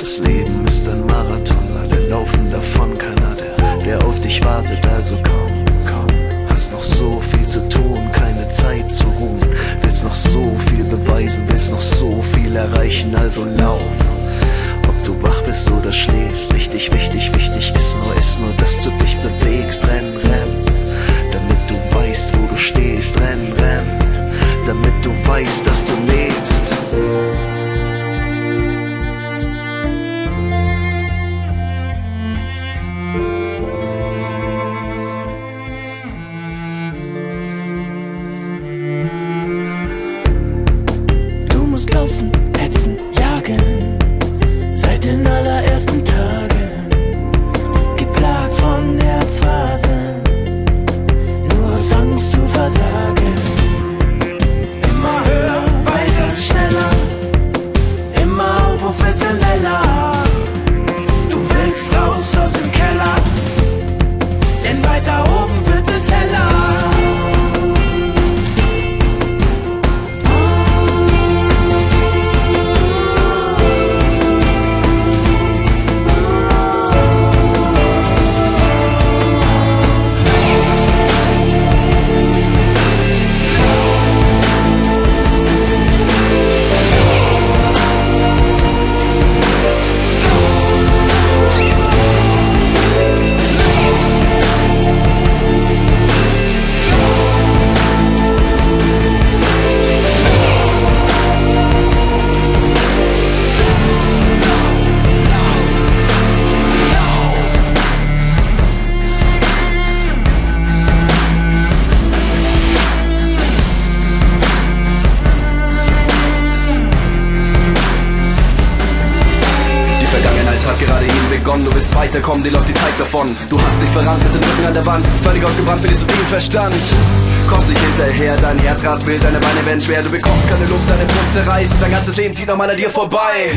Das Leben ist ein Marathon, alle laufen davon, keiner der, der auf dich wartet, also komm, komm. Hast noch so viel zu tun, keine Zeit zu ruhen. Willst noch so viel beweisen, willst noch so viel erreichen, also lauf. Ob du wach bist oder schläfst, wichtig, wichtig, wichtig ist nur, ist nur, dass du dich bewegst, renn, renn. Damit du weißt, wo du stehst, renn, renn. Damit du weißt, dass du Laufen, hetzen, jagen, seit den allerersten Tagen. Geplagt von Herzrasen, nur aus Angst zu versagen. Immer höher, weiter, schneller, immer professioneller. Du willst raus aus dem Keller, denn weiter oben wird es heller. Begonnen, du willst weiterkommen, dir läuft die Zeit davon. Du hast dich verrannt mit dem Rücken an der Wand, völlig ausgebrannt, verlierst du den Verstand. Kommst nicht hinterher, dein Herz rast wild, deine Beine werden schwer, du bekommst keine Luft, deine Brust zerreißt, dein ganzes Leben zieht nochmal an dir vorbei.